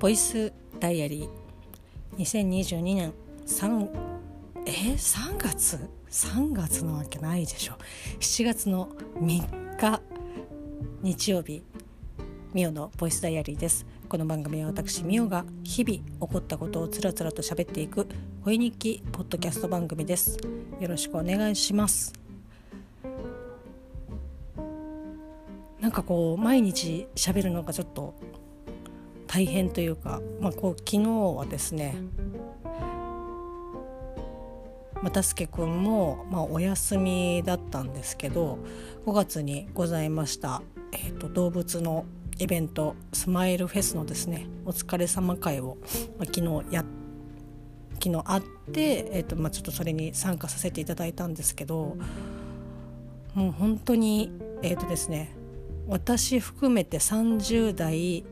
ボイスダイアリー。2022年3えー、3月？3月のわけないでしょ。7月の3日日曜日ミオのボイスダイアリーです。この番組は私ミオが日々起こったことをつらつらと喋っていく恋日記ポッドキャスト番組です。よろしくお願いします。なんかこう毎日喋るのがちょっと大変というか、まあ、こう昨日はですね又助君も、まあ、お休みだったんですけど5月にございました、えーと、動物のイベントスマイルフェスのですねお疲れ様会を、まあ、昨日や昨日あって、えーとまあ、ちょっとそれに参加させていただいたんですけどもう本当にえっ、とですね私含めて30代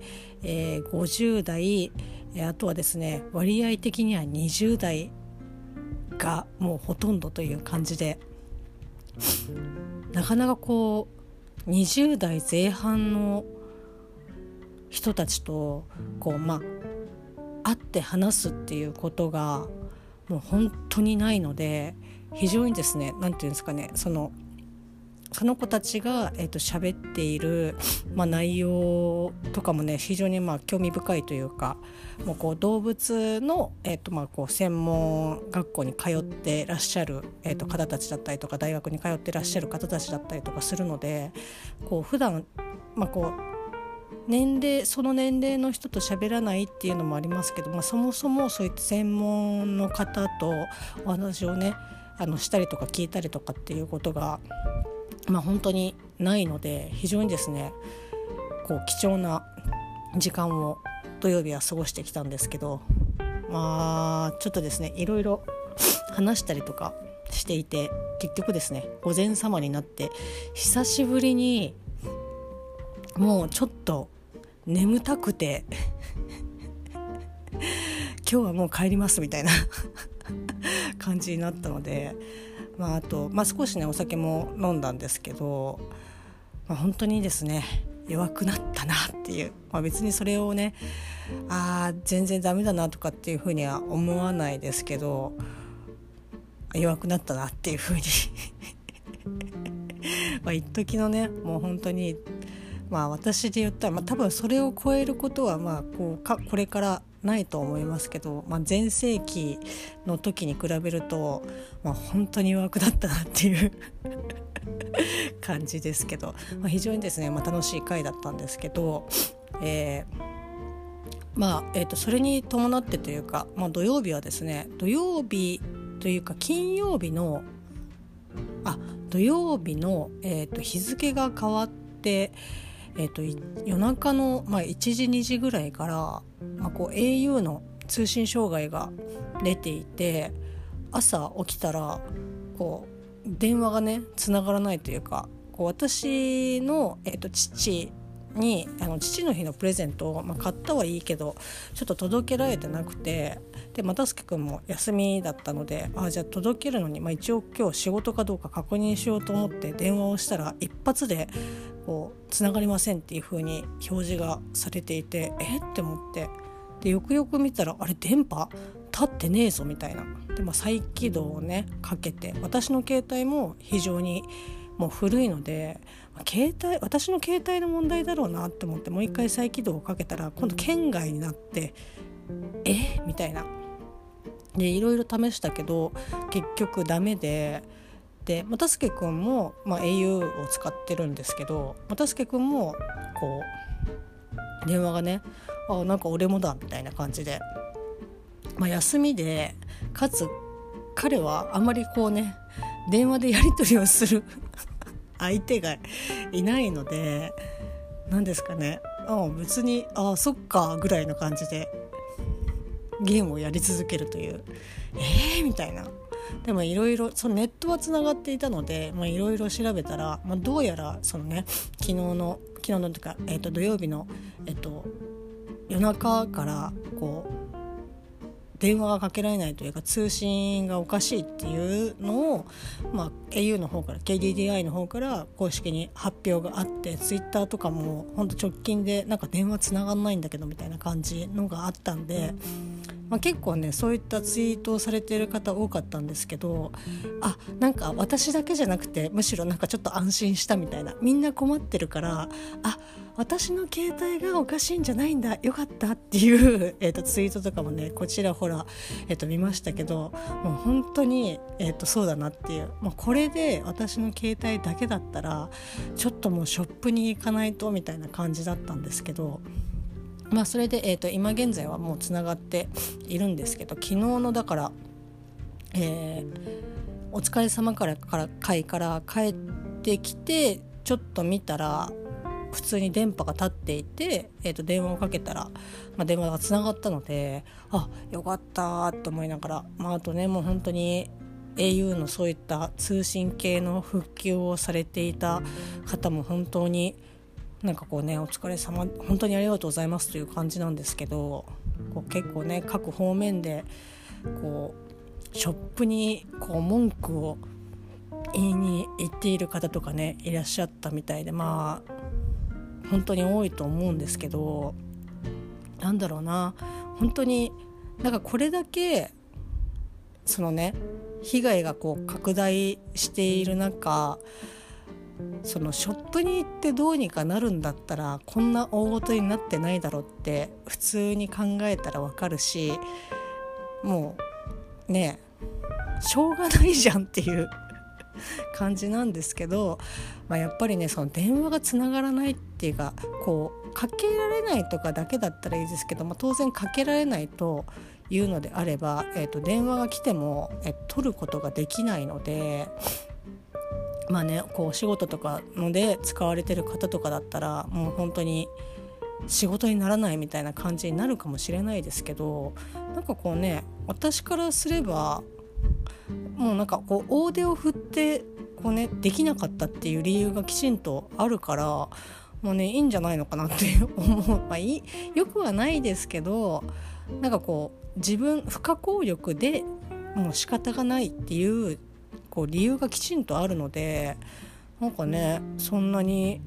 えー、50代あとはですね割合的には20代がもうほとんどという感じでなかなかこう20代前半の人たちとこうまあ会って話すっていうことがもう本当にないので非常にですね何て言うんですかねそのその子たちが、えーと、喋っている、まあ、内容とかもね非常にまあ興味深いというかもうこう動物の、えーとまあ、こう専門学校に通ってらっしゃる、えー、と方たちだったりとか大学に通ってらっしゃる方たちだったりとかするのでこう普段まあこう年齢その年齢の人と喋らないっていうのもありますけど、まあ、そもそもそういった専門の方とお話をねあのしたりとか聞いたりとかっていうことがまあ、本当にないので非常にですねこう貴重な時間を土曜日は過ごしてきたんですけどまあちょっとですねいろいろ話したりとかしていて結局ですね午前様になって久しぶりにもうちょっと眠たくて今日はもう帰りますみたいな 感じになったのでまあ、あと、まあ、少しねお酒も飲んだんですけど、まあ、本当にですね弱くなったなっていう、まあ、別にそれをねあ全然ダメだなとかっていうふうには思わないですけど弱くなったなっていうふうに。まあ一時のねもう本当にまあ私で言ったら、まあ、多分それを超えることはまあこうかこれからないと思いますけど、まあ、前世紀の時に比べると、まあ、本当に弱くなったなっていう 感じですけど、まあ、非常にですね、まあ、楽しい回だったんですけど、えーまあえーと、それに伴ってというか、まあ、土曜日はですね土曜日というか金曜日のあ土曜日の、えーと日付が変わって、えーと、夜中の、まあ、1時2時ぐらいから、まあ、こう au の通信障害が出ていて朝起きたらこう電話がねつながらないというかこう私の、えーと、父にあの父の日のプレゼントを、まあ、買ったはいいけどちょっと届けられてなくてで又助君も休みだったのであじゃあ届けるのに、まあ、一応今日仕事かどうか確認しようと思って電話をしたら一発でこうつながりませんっていう風に表示がされていてえ？って思って。でよくよく見たらあれ電波？立ってねえぞみたいな。で、まあ、再起動をねかけて。私の携帯も非常にもう古いので、携帯私の携帯の問題だろうなって思ってもう一回再起動をかけたら今度県外になってえ？みたいな。でいろいろ試したけど結局ダメでで又助君も、まあ、au を使ってるんですけど又助君もこう電話がねあなんか俺もだみたいな感じで、まあ、休みでかつ彼はあまりこうね電話でやり取りをする 相手がいないので何ですかね。あ別にあそっかぐらいの感じでゲームをやり続けるというえー、みたいな。でもいろいろそのネットはつながっていたのでいろいろ調べたら、まあ、どうやらそのね昨日の昨日のとか、えー、と土曜日の、えーと、夜中からこう電話がかけられないというか通信がおかしいっていうのを、まあ、au の方から KDDI の方から公式に発表があってツイッターとかもほんと直近でなんか電話つながんないんだけどみたいな感じのがあったんで。まあ、結構ねそういったツイートをされている方多かったんですけどあなんか私だけじゃなくてむしろなんかちょっと安心したみたいなみんな困ってるからあ私の携帯がおかしいんじゃないんだよかったっていう、えーと、ツイートとかもねこちらほら、えーと、見ましたけどもう本当に、えーと、そうだなっていう、まあ、これで私の携帯だけだったらちょっともうショップに行かないとみたいな感じだったんですけど。まあ、それで、えー、と今現在はもうつながっているんですけど昨日のだから、えー、お疲れ様からから会から帰ってきてちょっと見たら普通に電波が立っていて、えー、と電話をかけたら、まあ、電話がつながったのであよかったと思いながら、まあ、あとねもう本当に au のそういった通信系の復旧をされていた方も本当になんかこうねお疲れ様本当にありがとうございますという感じなんですけどこう結構ね各方面でこうショップにこう文句を言いに行っている方とかねいらっしゃったみたいでまあ本当に多いと思うんですけどなんだろうな本当になんかこれだけそのね被害がこう拡大している中そのショップに行ってどうにかなるんだったらこんな大ごとになってないだろうって普通に考えたらわかるしもうねしょうがないじゃんっていう 感じなんですけど、まあ、やっぱりねその電話がつながらないっていうかこうかけられないとかだけだったらいいですけど、まあ、当然かけられないというのであれば、えー、と電話が来ても、え取ることができないのでまあねこうお仕事とかので使われてる方とかだったらもう本当に仕事にならないみたいな感じになるかもしれないですけどなんかこうね私からすればもうなんかこう大手を振ってこうねできなかったっていう理由がきちんとあるからもうねいいんじゃないのかなって 思う、まあ、いよくはないですけどなんかこう自分不可抗力でもう仕方がないっていうこう理由がきちんとあるのでなんかねそんなに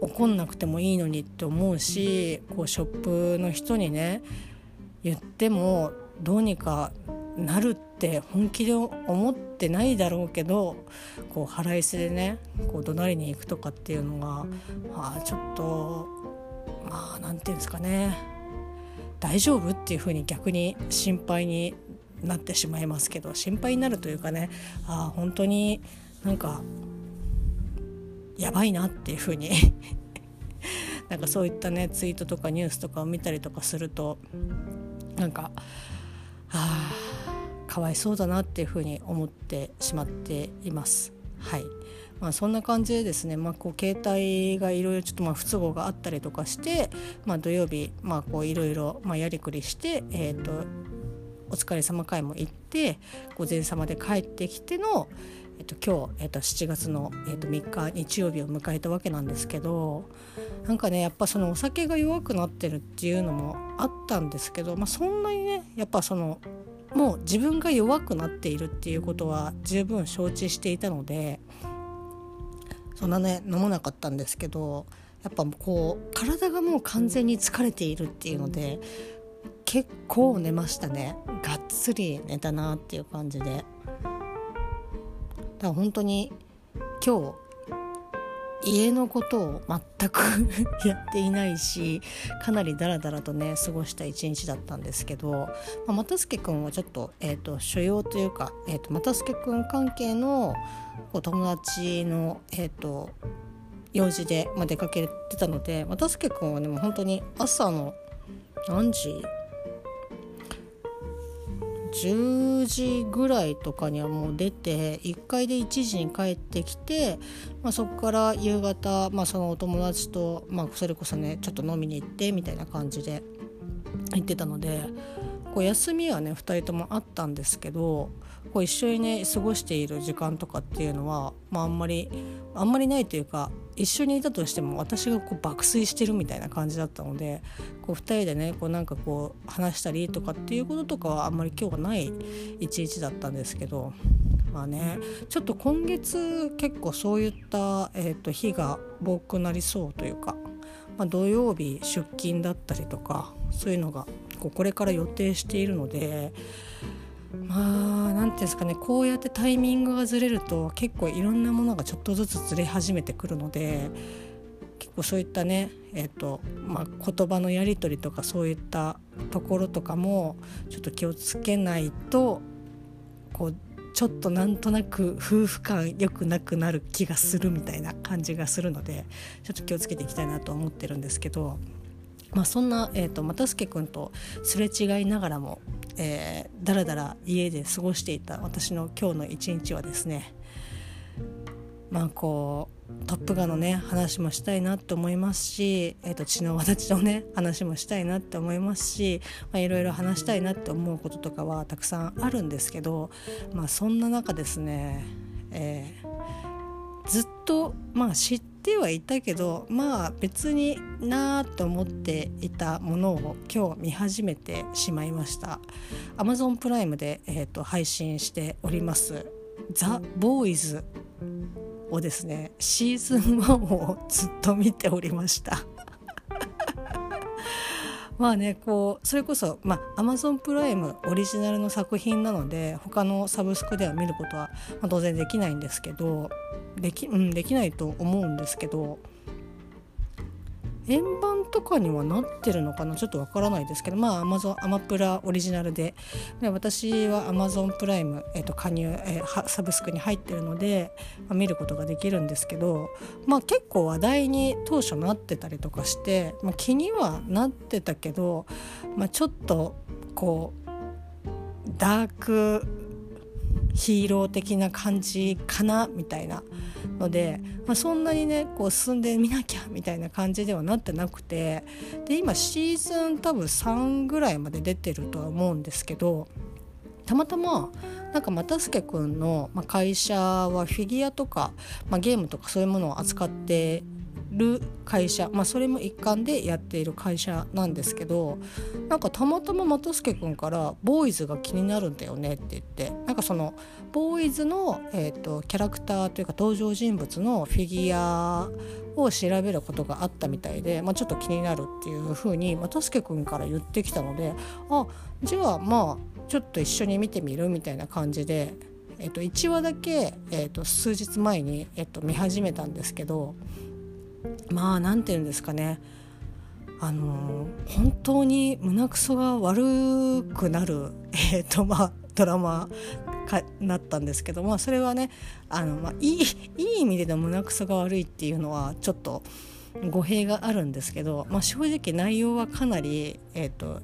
怒んなくてもいいのにって思うしこうショップの人にね言ってもどうにかなるって本気で思ってないだろうけどこう腹いせでねこう怒鳴りに行くとかっていうのが、まあ、ちょっとまあ何て言うんですかね大丈夫っていうふうに逆に心配になってしまいますけど心配になるというかねあ本当になんかやばいなっていうふうに なんかそういったねツイートとかニュースとかを見たりとかするとなんかあかわいそうだなっていうふうに思ってしまっています。はいまあ、そんな感じでですね、まあ、こう携帯がいろいろちょっとまあ不都合があったりとかして、まあ、土曜日いろいろやりくりして、えーとお疲れ様会も行って午前様で帰ってきての、えっと、今日、えっと、7月の、えっと、3日日曜日を迎えたわけなんですけどなんかねやっぱそのお酒が弱くなってるっていうのもあったんですけど、まあ、そんなにねやっぱそのもう自分が弱くなっているっていうことは十分承知していたのでそんなね飲まなかったんですけどやっぱこう体がもう完全に疲れているっていうので結構寝ましたね。がっつり寝たなっていう感じで。だから本当に今日家のことを全く やっていないしかなりダラダラとね過ごした一日だったんですけど、まあ、又助君はちょっと,、えーと、所用というか、えーと、又助君関係のお友達の、えーと、用事で、まあ、出かけてたので又助君はねも本当に朝の何時10時ぐらいとかにはもう出て1階で1時に帰ってきて、まあ、そこから夕方、まあ、そのお友達と、まあ、それこそねちょっと飲みに行ってみたいな感じで行ってたのでこう休みはね2人ともあったんですけどこう一緒にね過ごしている時間とかっていうのは、まあ、あんまりあんまりないというか一緒にいたとしても私がこう爆睡してるみたいな感じだったのでこう2人でねこうなんかこう話したりとかっていうこととかはあんまり今日はない一日だったんですけどまあねちょっと今月結構そういった、えーと、日が多くなりそうというか、まあ、土曜日出勤だったりとかそういうのがこうこれから予定しているのでまあ何ていうんですかねこうやってタイミングがずれると結構いろんなものがちょっとずつずれ始めてくるので結構そういったねえーとまあ、言葉のやり取りとかそういったところとかもちょっと気をつけないとこうちょっとなんとなく夫婦感良くなくなる気がするみたいな感じがするのでちょっと気をつけていきたいなと思ってるんですけど、まあ、そんな、えーと、又助君とすれ違いながらも、えー、だらだら家で過ごしていた私の今日の一日はですねまあこう「トップガン」のね話もしたいなって思いますし、えーと、血の私のね話もしたいなって思いますし、いろいろ話したいなって思うこととかはたくさんあるんですけど、まあ、そんな中ですね、えー、ずっとまあ知ってはいたけどまあ別になーと思っていたものを今日見始めてしまいました。Amazon プライムで、えーと配信しております「ザ・ボーイズ」をですねシーズン1をずっと見ておりました。まあねこうそれこそまあ Amazon プライムオリジナルの作品なので他のサブスクでは見ることは、まあ、当然できないんですけどでき,、うん、できないと思うんですけど円盤とかにはなってるのかな？ちょっとわからないですけどまあアマゾンアマプラオリジナルで。で私はアマゾンプライム、えー、と加入、えー、サブスクに入ってるので、まあ、見ることができるんですけどまあ結構話題に当初なってたりとかして、まあ、気にはなってたけど、まあ、ちょっとこうダークヒーロー的な感じかなみたいなので、まあ、そんなにねこう進んでみなきゃみたいな感じではなってなくてで今シーズン多分3ぐらいまで出てるとは思うんですけどたまたまなんか又助君の会社はフィギュアとか、まあ、ゲームとかそういうものを扱ってる会社、まあ、それも一環でやっている会社なんですけどなんかたまたま又助君から「ボーイズが気になるんだよね」って言ってなんかそのボーイズの、えーと、キャラクターというか登場人物のフィギュアを調べることがあったみたいで、まあ、ちょっと気になるっていうふうに又助君から言ってきたのであじゃあまあちょっと一緒に見てみるみたいな感じで。えっと、1話だけ、えっと、数日前に、えっと、見始めたんですけどまあ何て言うんですかね。あの本当に胸くそが悪くなる、えーとまあ、ドラマかなったんですけど、まあ、それはねあの、まあ、いいいい意味での胸くそが悪いっていうのはちょっと語弊があるんですけど、まあ、正直内容はかなり、えーと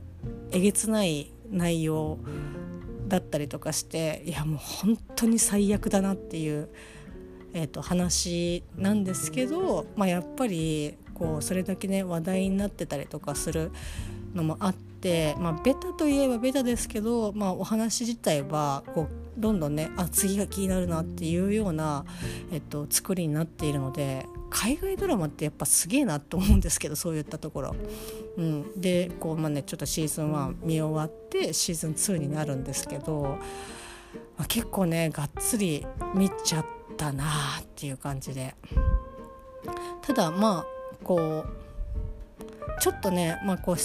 えげつない内容だったりとかしていやもう本当に最悪だなっていうえーと、話なんですけど、まあ、やっぱりこうそれだけね話題になってたりとかするのもあって、まあ、ベタといえばベタですけど、まあ、お話自体はこうどんどんねあ次が気になるなっていうような、えっと、作りになっているので海外ドラマってやっぱすげえなと思うんですけどそういったところ。うん、でこう、まあね、ちょっとシーズン1見終わってシーズン2になるんですけど、まあ、結構ねがっつり見ちゃっ。ったなっていう感じで。ただまあこうちょっとね、まあ、こう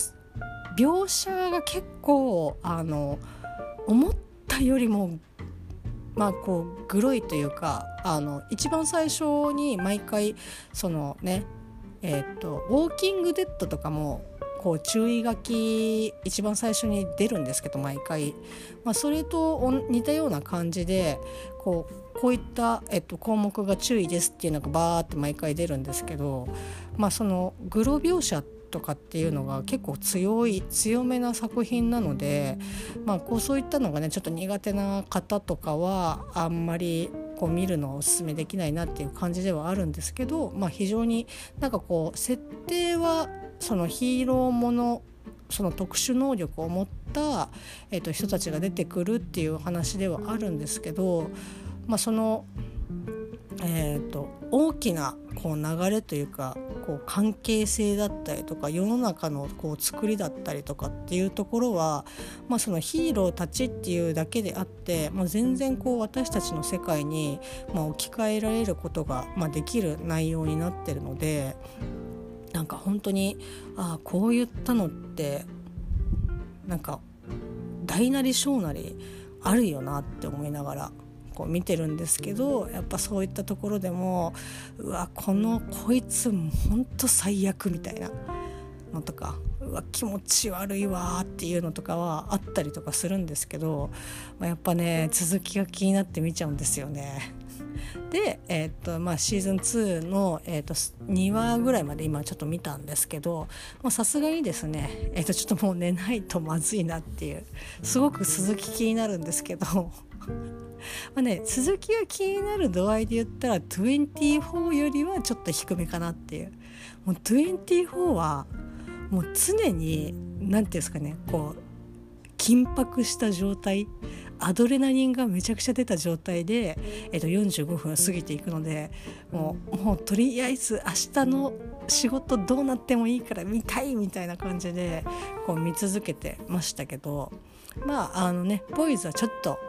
描写が結構あの思ったよりもまあこうグロいというかあの一番最初に毎回そのねえっ、ー、とウォーキングデッドとかもこう注意書き一番最初に出るんですけど毎回、まあ、それと似たような感じでこうこういった、えっと、項目が注意ですっていうのがバーって毎回出るんですけど、まあ、そのグロ描写とかっていうのが結構強い強めな作品なので、まあ、こうそういったのがねちょっと苦手な方とかはあんまりこう見るのをおすすめできないなっていう感じではあるんですけど、まあ、非常になんかこう設定はそのヒーローものその特殊能力を持った、えーと、人たちが出てくるっていう話ではあるんですけど、まあ、その、えーと、大きなこう流れというかこう関係性だったりとか世の中のこう作りだったりとかっていうところは、まあ、そのヒーローたちっていうだけであって、まあ、全然こう私たちの世界に、まあ、置き換えられることが、まあ、できる内容になってるのでなんか本当にああこういったのってなんか大なり小なりあるよなって思いながらこう見てるんですけどやっぱそういったところでもうわこのこいつほんと最悪みたいなのとかうわ気持ち悪いわっていうのとかはあったりとかするんですけど、まあ、やっぱね続きが気になって見ちゃうんですよね。で、えーとまあ、シーズン2の、えーと、2話ぐらいまで今ちょっと見たんですけどさすがにですね、えーと、ちょっともう寝ないとまずいなっていうすごく続き気になるんですけどまあね続きが気になる度合いで言ったら24よりはちょっと低めかなっていう。もう24はもう常に何て言うんですかねこう緊迫した状態アドレナリンがめちゃくちゃ出た状態で、えっと、45分過ぎていくのでもうもうとりあえず明日の仕事どうなってもいいから見たいみたいな感じでこう見続けてましたけどまああのねボーイズはちょっと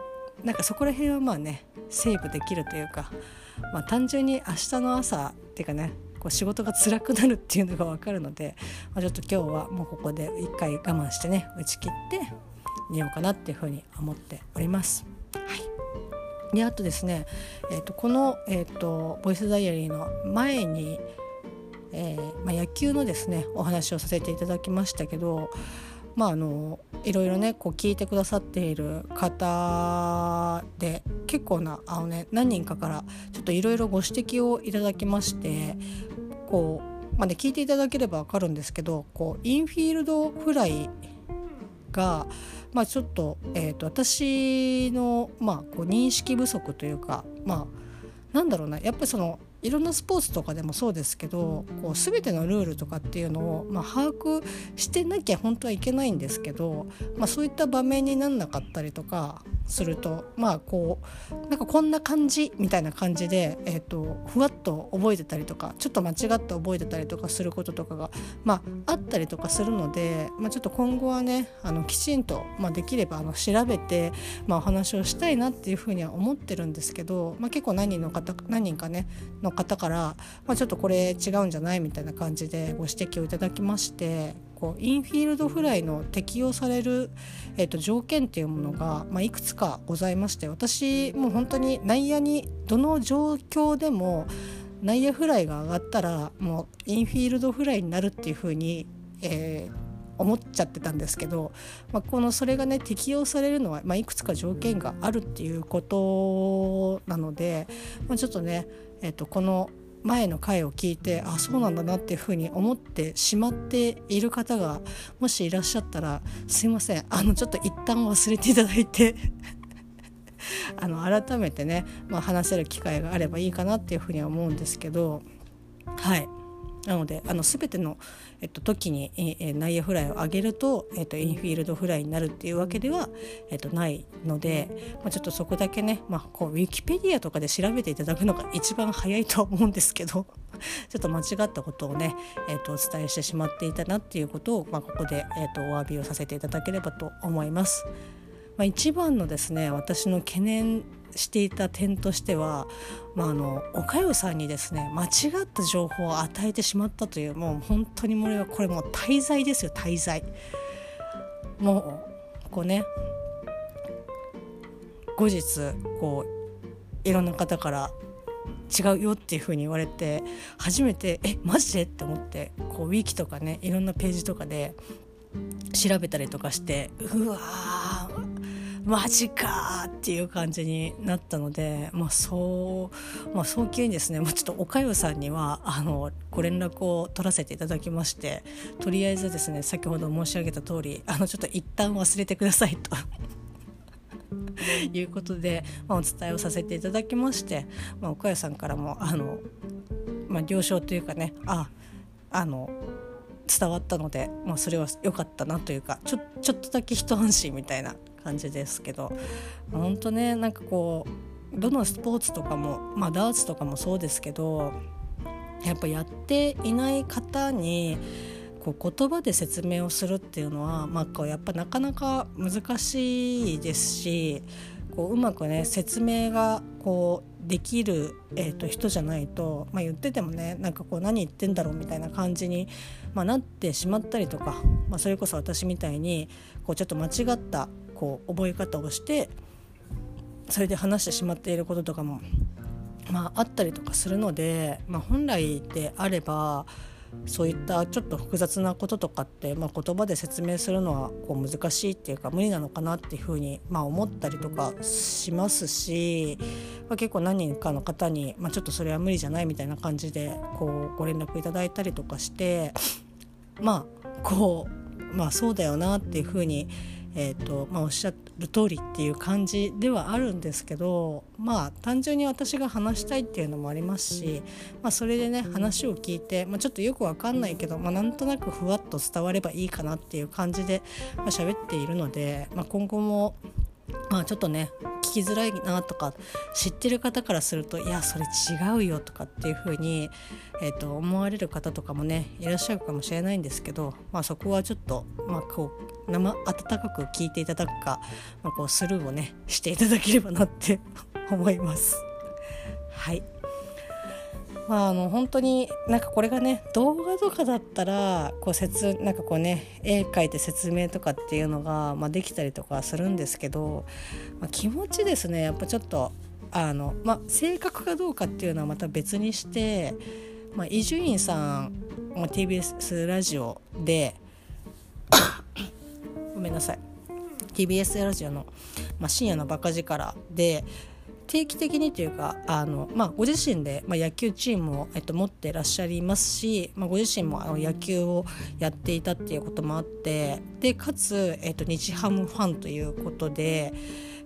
なんかそこら辺はまあねセーブできるというか、まあ、単純に明日の朝っていうかねこう仕事が辛くなるっていうのが分かるので、まあ、ちょっと今日はもうここで一回我慢してね打ち切って寝ようかなっていうふうに思っております。はいであとですね、えーと、この、えーと「ボイスダイアリー」の前に、えーまあ、野球のですねお話をさせていただきましたけどまああのいろいろねこう聞いてくださっている方で結構なあの、ね、何人かからちょっといろいろご指摘をいただきましてこう、まあね、聞いていただければ分かるんですけどこうインフィールドフライが、まあ、ちょっと,、えーと、私の、まあ、こう認識不足というかまあなんだろうなやっぱりそのいろんなスポーツとかでもそうですけどこう全てのルールとかっていうのを、まあ、把握してなきゃ本当はいけないんですけど、まあ、そういった場面になんなかったりとかするとまあこうなんかこんな感じみたいな感じで、えーと、ふわっと覚えてたりとかちょっと間違って覚えてたりとかすることとかが、まあ、あったりとかするので、まあ、ちょっと今後はねあのきちんと、まあ、できればあの調べて、まあ、お話をしたいなっていうふうには思ってるんですけど、まあ、結構何人の方何人かねの方から、まあ、ちょっとこれ違うんじゃないみたいな感じでご指摘をいただきましてこうインフィールドフライの適用される、えーと、条件っていうものが、まあ、いくつかございまして私もう本当に内野にどの状況でも内野フライが上がったらもうインフィールドフライになるっていうふうに、えー、思っちゃってたんですけど、まあ、このそれがね適用されるのは、まあ、いくつか条件があるっていうことなので、まあ、ちょっとね、えー、とこの前の回を聞いてあそうなんだなっていうふうに思ってしまっている方がもしいらっしゃったらすいませんあのちょっと一旦忘れていただいて あの改めてね、まあ、話せる機会があればいいかなっていうふうには思うんですけどはい。なのであの全ての、えっと、時に、えー、内野フライを上げると、えっと、インフィールドフライになるっていうわけでは、えっと、ないので、まあ、ちょっとそこだけね、まあ、こうウィキペディアとかで調べていただくのが一番早いとは思うんですけど ちょっと間違ったことをね、えっと、お伝えしてしまっていたなっていうことを、まあ、ここで、えっと、お詫びをさせていただければと思います。まあ、一番のですね私の懸念していた点としては、まあ、あのおかよさんにですね間違った情報を与えてしまったというもう本当にこれはこれもう滞在ですよ滞在。もうこうね後日こういろんな方から違うよっていう風に言われて初めてえマジで？って思ってこうウィキとかねいろんなページとかで調べたりとかしてうわーマジかっていう感じになったので、まあそう、まあ、早急にですねもうちょっとおかよさんにはあのご連絡を取らせていただきましてとりあえずですね先ほど申し上げた通りあのちょっと一旦忘れてくださいと。いうことで、まあ、お伝えをさせていただきまして、まあ、岡谷さんからもあの、まあ、了承というかねああの伝わったので、まあ、それは良かったなというかちょちょっとだけ一安心みたいな感じですけど本当ねなんかこうどのスポーツとかも、まあ、ダーツとかもそうですけどやっぱやっていない方にこう言葉で説明をするっていうのは、まあ、こうやっぱなかなか難しいですしこううまくね説明がこうできる、えーと、人じゃないと、まあ、言っててもねなんかこう何言ってんだろうみたいな感じに、まあ、なってしまったりとか、まあ、それこそ私みたいにこうちょっと間違ったこう覚え方をしてそれで話してしまっていることとかも、まあ、あったりとかするので、まあ、本来であればそういったちょっと複雑なこととかって、まあ、言葉で説明するのはこう難しいっていうか無理なのかなっていうふうに、まあ、思ったりとかしますし、まあ、結構何人かの方に、まあ、ちょっとそれは無理じゃないみたいな感じでこうご連絡いただいたりとかしてまあこうまあそうだよなっていうふうにえーとまあ、おっしゃる通りっていう感じではあるんですけどまあ単純に私が話したいっていうのもありますし、まあ、それでね話を聞いて、まあ、ちょっとよくわかんないけど、まあ、なんとなくふわっと伝わればいいかなっていう感じで、まあ、喋っているので、まあ、今後もまあちょっとね聞きづらいなとか知ってる方からするといやそれ違うよとかっていう風に、えー、と思われる方とかもねいらっしゃるかもしれないんですけど、まあ、そこはちょっと、まあ、こう生温かく聞いていただくか、まあ、こうスルーをねしていただければなって思います。はいまあ、あの本当になんかこれがね動画とかだったらこう説なんかこうね絵描いて説明とかっていうのが、まあ、できたりとかするんですけど、まあ、気持ちですね。やっぱちょっとあの、まあ、性格かどうかっていうのはまた別にして伊集院さん、まあ、TBS ラジオでごめんなさい。TBS ラジオの、まあ、深夜のバカ力で定期的にというかあの、まあ、ご自身で、まあ、野球チームを、えっと、持ってらっしゃいますし、まあ、ご自身もあの野球をやっていたっていうこともあってでかつ、えっと、日ハムファンということで。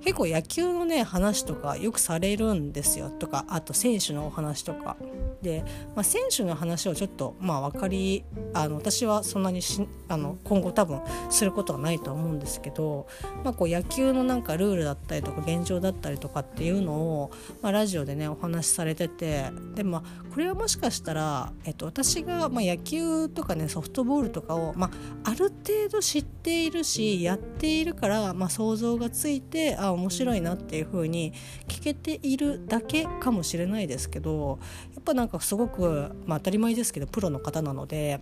結構野球のね話とかよくされるんですよ。とかあと選手のお話とか。で、まあ、選手の話をちょっとまあ分かりあの私はそんなにしあの今後多分することはないと思うんですけど、まあ、こう野球のなんかルールだったりとか現状だったりとかっていうのを、まあ、ラジオでねお話しされててでまあこれはもしかしたら、えっと、私が、まあ、野球とかねソフトボールとかを、まあ、ある程度知っているしやっているから、まあ、想像がついてあ面白いなっていう風に聞けているだけかもしれないですけどやっぱなんかすごく、まあ、当たり前ですけどプロの方なので。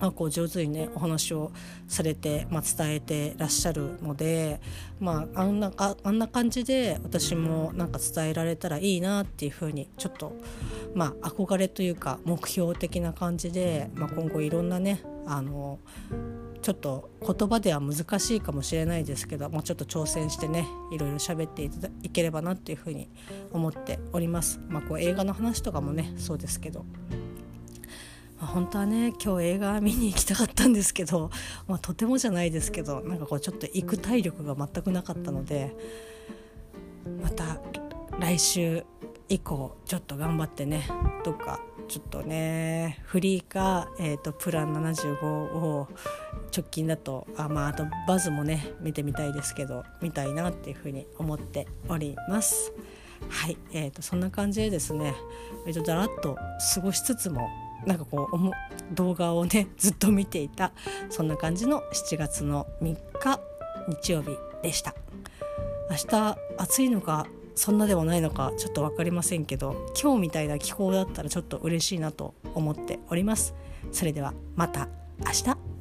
あこう上手にねお話をされて、まあ、伝えてらっしゃるので、まあ、あんなかあんな感じで私もなんか伝えられたらいいなっていうふうにちょっと、まあ、憧れというか目標的な感じで、まあ、今後いろんなねあのちょっと言葉では難しいかもしれないですけどもうちょっと挑戦してねいろいろ喋っていただければなっていうふうに思っております。まあ、こう映画の話とかもねそうですけどま、本当はね今日映画見に行きたかったんですけど、まあ、とてもじゃないですけどなんかこうちょっと行く体力が全くなかったのでまた来週以降ちょっと頑張ってねどっかちょっとねフリーか、えーと、プラン75を直近だとあ,、まあ、あとバズもね見てみたいですけど見たいなっていうふうに思っております。はい、えーと、そんな感じでですね、えーと、だらっと過ごしつつもなんかこう動画をねずっと見ていたそんな感じの7月の3日日曜日でした。明日暑いのかそんなでもないのかちょっと分かりませんけど今日みたいな気候だったらちょっと嬉しいなと思っております。それではまた明日。